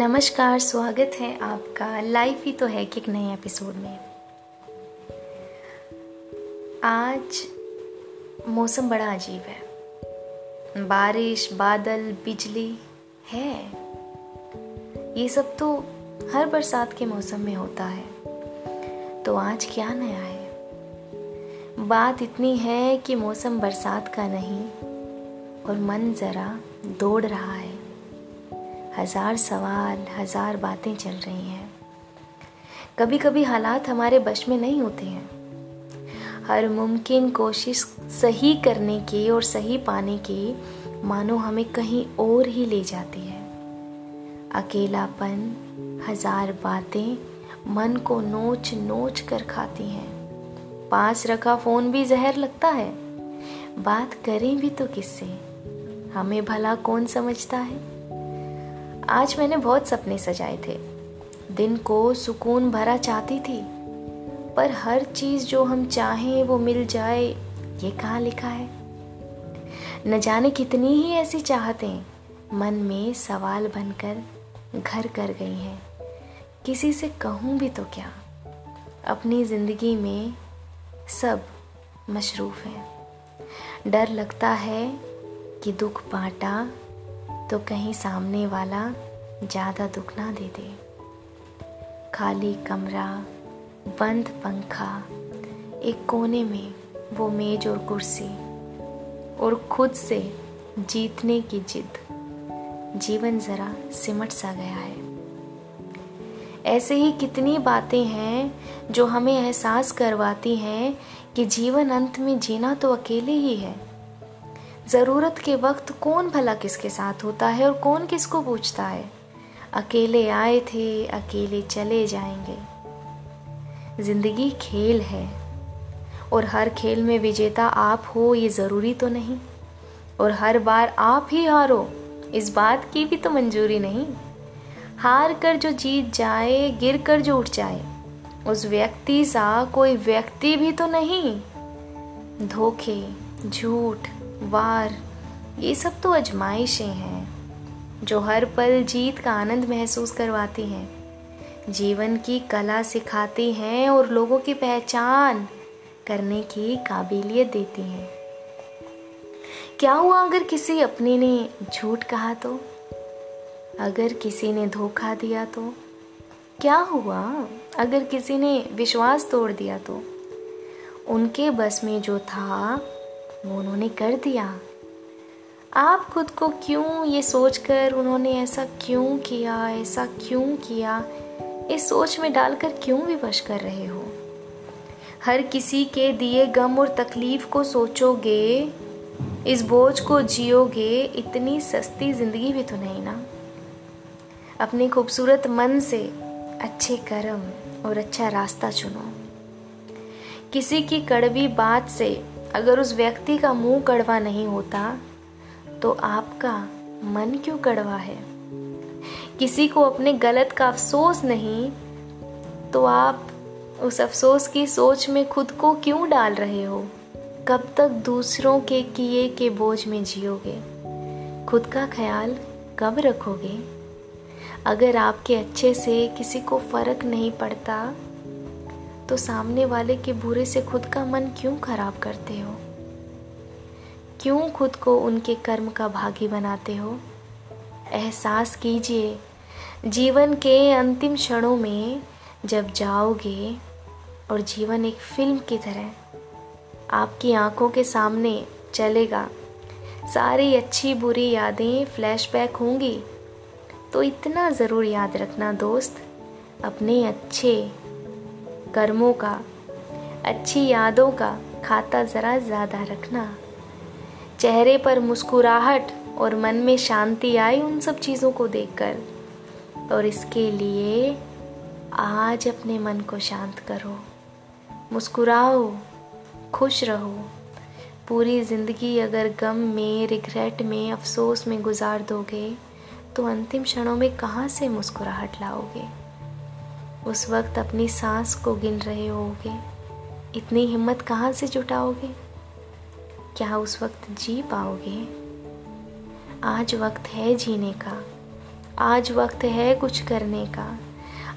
नमस्कार, स्वागत है आपका। लाइफ ही तो है कि एक नए एपिसोड में। आज मौसम बड़ा अजीब है। बारिश, बादल, बिजली, है? ये सब तो हर बरसात के मौसम में होता है। तो आज क्या नया है? बात इतनी है कि मौसम बरसात का नहीं, और मन ज़रा दौड़ रहा है। हज़ार सवाल, हज़ार बातें चल रही हैं। कभी कभी हालात हमारे बश में नहीं होते हैं। हर मुमकिन कोशिश सही करने की और सही पाने की मानो हमें कहीं और ही ले जाती है। अकेलापन, हज़ार बातें मन को नोच नोच कर खाती हैं। पास रखा फ़ोन भी जहर लगता है। बात करें भी तो किससे? हमें भला कौन समझता है? आज मैंने बहुत सपने सजाए थे। दिन को सुकून भरा चाहती थी, पर हर चीज़ जो हम चाहें वो मिल जाए, ये कहाँ लिखा है? न जाने कितनी ही ऐसी चाहतें मन में सवाल बनकर घर कर गई हैं। किसी से कहूँ भी तो क्या? अपनी ज़िंदगी में सब मशरूफ़ हैं। डर लगता है कि दुख बांटा तो कहीं सामने वाला ज़्यादा दुख ना दे दे। खाली कमरा, बंद पंखा, एक कोने में वो मेज और कुर्सी, और खुद से जीतने की जिद। जीवन ज़रा सिमट सा गया है। ऐसे ही कितनी बातें हैं जो हमें एहसास करवाती हैं कि जीवन अंत में जीना तो अकेले ही है। ज़रूरत के वक्त कौन भला किसके साथ होता है और कौन किसको पूछता है? अकेले आए थे, अकेले चले जाएँगे। ज़िंदगी खेल है, और हर खेल में विजेता आप हो, ये ज़रूरी तो नहीं। और हर बार आप ही हारो, इस बात की भी तो मंजूरी नहीं। हार कर जो जीत जाए, गिर कर जो उठ जाए, उस व्यक्ति सा कोई व्यक्ति भी तो नहीं। धोखे, झूठ वार, ये सब तो अजमाइशें हैं, जो हर पल जीत का आनंद महसूस करवाती हैं। जीवन की कला सिखाती हैं और लोगों की पहचान करने की काबिलियत देती हैं। क्या हुआ अगर किसी अपने ने झूठ कहा तो? अगर किसी ने धोखा दिया तो? क्या हुआ अगर किसी ने विश्वास तोड़ दिया तो? उनके बस में जो था वो उन्होंने कर दिया। आप खुद को क्यों ये सोचकर उन्होंने ऐसा क्यों किया, ऐसा क्यों किया? इस सोच में डालकर क्यों विवश कर रहे हो? हर किसी के दिए गम और तकलीफ़ को सोचोगे, इस बोझ को जियोगे, इतनी सस्ती ज़िंदगी भी तो नहीं ना? अपने खूबसूरत मन से अच्छे कर्म और अच्छा रास्ता चुनो। किसी की कड़वी बात से अगर उस व्यक्ति का मुँह कड़वा नहीं होता तो आपका मन क्यों कड़वा है? किसी को अपने गलत का अफसोस नहीं तो आप उस अफसोस की सोच में खुद को क्यों डाल रहे हो? कब तक दूसरों के किए के बोझ में जियोगे? खुद का ख्याल कब रखोगे? अगर आपके अच्छे से किसी को फ़र्क नहीं पड़ता तो सामने वाले के बुरे से खुद का मन क्यों खराब करते हो? क्यों खुद को उनके कर्म का भागी बनाते हो? एहसास कीजिए, जीवन के अंतिम क्षणों में जब जाओगे और जीवन एक फ़िल्म की तरह आपकी आँखों के सामने चलेगा, सारी अच्छी बुरी यादें फ्लैशबैक होंगी तो इतना ज़रूर याद रखना दोस्त, अपने अच्छे कर्मों का, अच्छी यादों का खाता ज़रा ज़्यादा रखना। चेहरे पर मुस्कुराहट और मन में शांति आई उन सब चीज़ों को देखकर। और इसके लिए आज अपने मन को शांत करो, मुस्कुराओ, खुश रहो। पूरी ज़िंदगी अगर गम में, रिग्रेट में, अफसोस में गुजार दोगे तो अंतिम क्षणों में कहाँ से मुस्कुराहट लाओगे? उस वक्त अपनी सांस को गिन रहे होगे। इतनी हिम्मत कहाँ से जुटाओगे? क्या उस वक्त जी पाओगे? आज वक्त है जीने का। आज वक्त है कुछ करने का।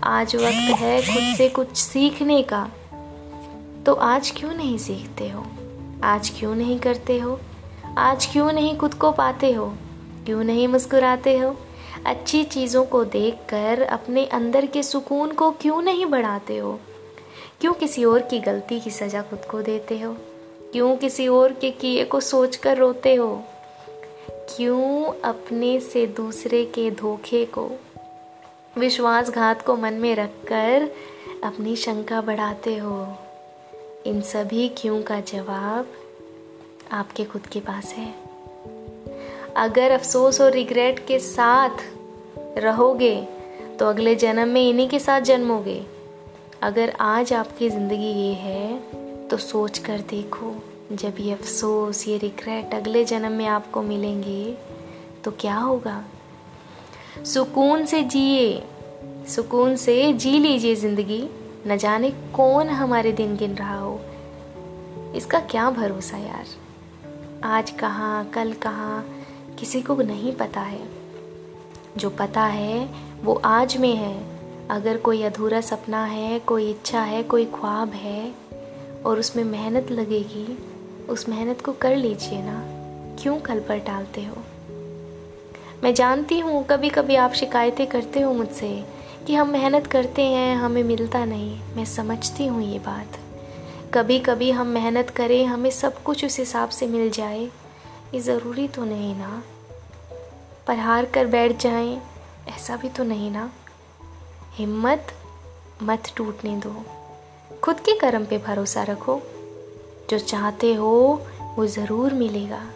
आज वक्त है खुद से कुछ सीखने का। तो आज क्यों नहीं सीखते हो? आज क्यों नहीं करते हो? आज क्यों नहीं खुद को पाते हो? क्यों नहीं मुस्कुराते हो? अच्छी चीज़ों को देखकर अपने अंदर के सुकून को क्यों नहीं बढ़ाते हो? क्यों किसी और की गलती की सज़ा खुद को देते हो? क्यों किसी और के किए को सोच कर रोते हो? क्यों अपने से दूसरे के धोखे को, विश्वासघात को मन में रखकर अपनी शंका बढ़ाते हो? इन सभी क्यों का जवाब आपके खुद के पास है। अगर अफसोस और रिग्रेट के साथ रहोगे तो अगले जन्म में इन्हीं के साथ जन्मोगे। अगर आज आपकी ज़िंदगी ये है तो सोच कर देखो, जब ये अफसोस, ये रिग्रेट अगले जन्म में आपको मिलेंगे तो क्या होगा? सुकून से जिए, सुकून से जी लीजिए ज़िंदगी। न जाने कौन हमारे दिन गिन रहा हो। इसका क्या भरोसा यार? आज कहाँ, कल कहाँ किसी को नहीं पता है। जो पता है, वो आज में है। अगर कोई अधूरा सपना है, कोई इच्छा है, कोई ख्वाब है, और उसमें मेहनत लगेगी, उस मेहनत को कर लीजिए ना। क्यों कल पर टालते हो? मैं जानती हूँ कभी कभी आप शिकायतें करते हो मुझसे कि हम मेहनत करते हैं, हमें मिलता नहीं। मैं समझती हूँ ये बात। कभी कभी हम मेहनत करें, हमें सब कुछ उस हिसाब से मिल जाए। ये ज़रूरी तो नहीं ना। पर हार कर बैठ जाएँ, ऐसा भी तो नहीं ना। हिम्मत मत टूटने दो। खुद के कर्म पे भरोसा रखो। जो चाहते हो, वो ज़रूर मिलेगा।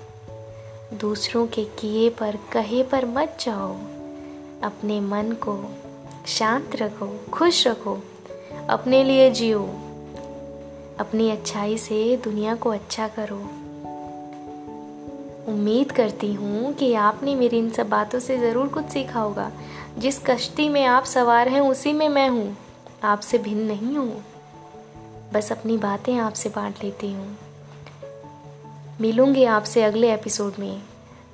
दूसरों के किए पर, कहे पर मत जाओ। अपने मन को शांत रखो, खुश रखो। अपने लिए जियो। अपनी अच्छाई से दुनिया को अच्छा करो। उम्मीद करती हूँ कि आपने मेरी इन सब बातों से ज़रूर कुछ सीखा होगा। जिस कश्ती में आप सवार हैं, उसी में मैं हूँ। आपसे भिन्न नहीं हूँ। बस अपनी बातें आपसे बांट लेती हूँ। मिलूँगी आपसे अगले एपिसोड में।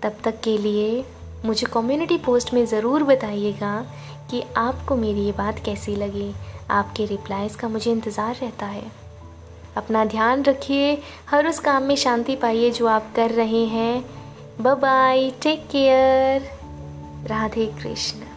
तब तक के लिए मुझे कम्युनिटी पोस्ट में ज़रूर बताइएगा कि आपको मेरी ये बात कैसी लगी। आपके रिप्लाइज़ का मुझे इंतज़ार रहता है। अपना ध्यान रखिए। हर उस काम में शांति पाइए जो आप कर रहे हैं। Bye take care Radhe Krishna.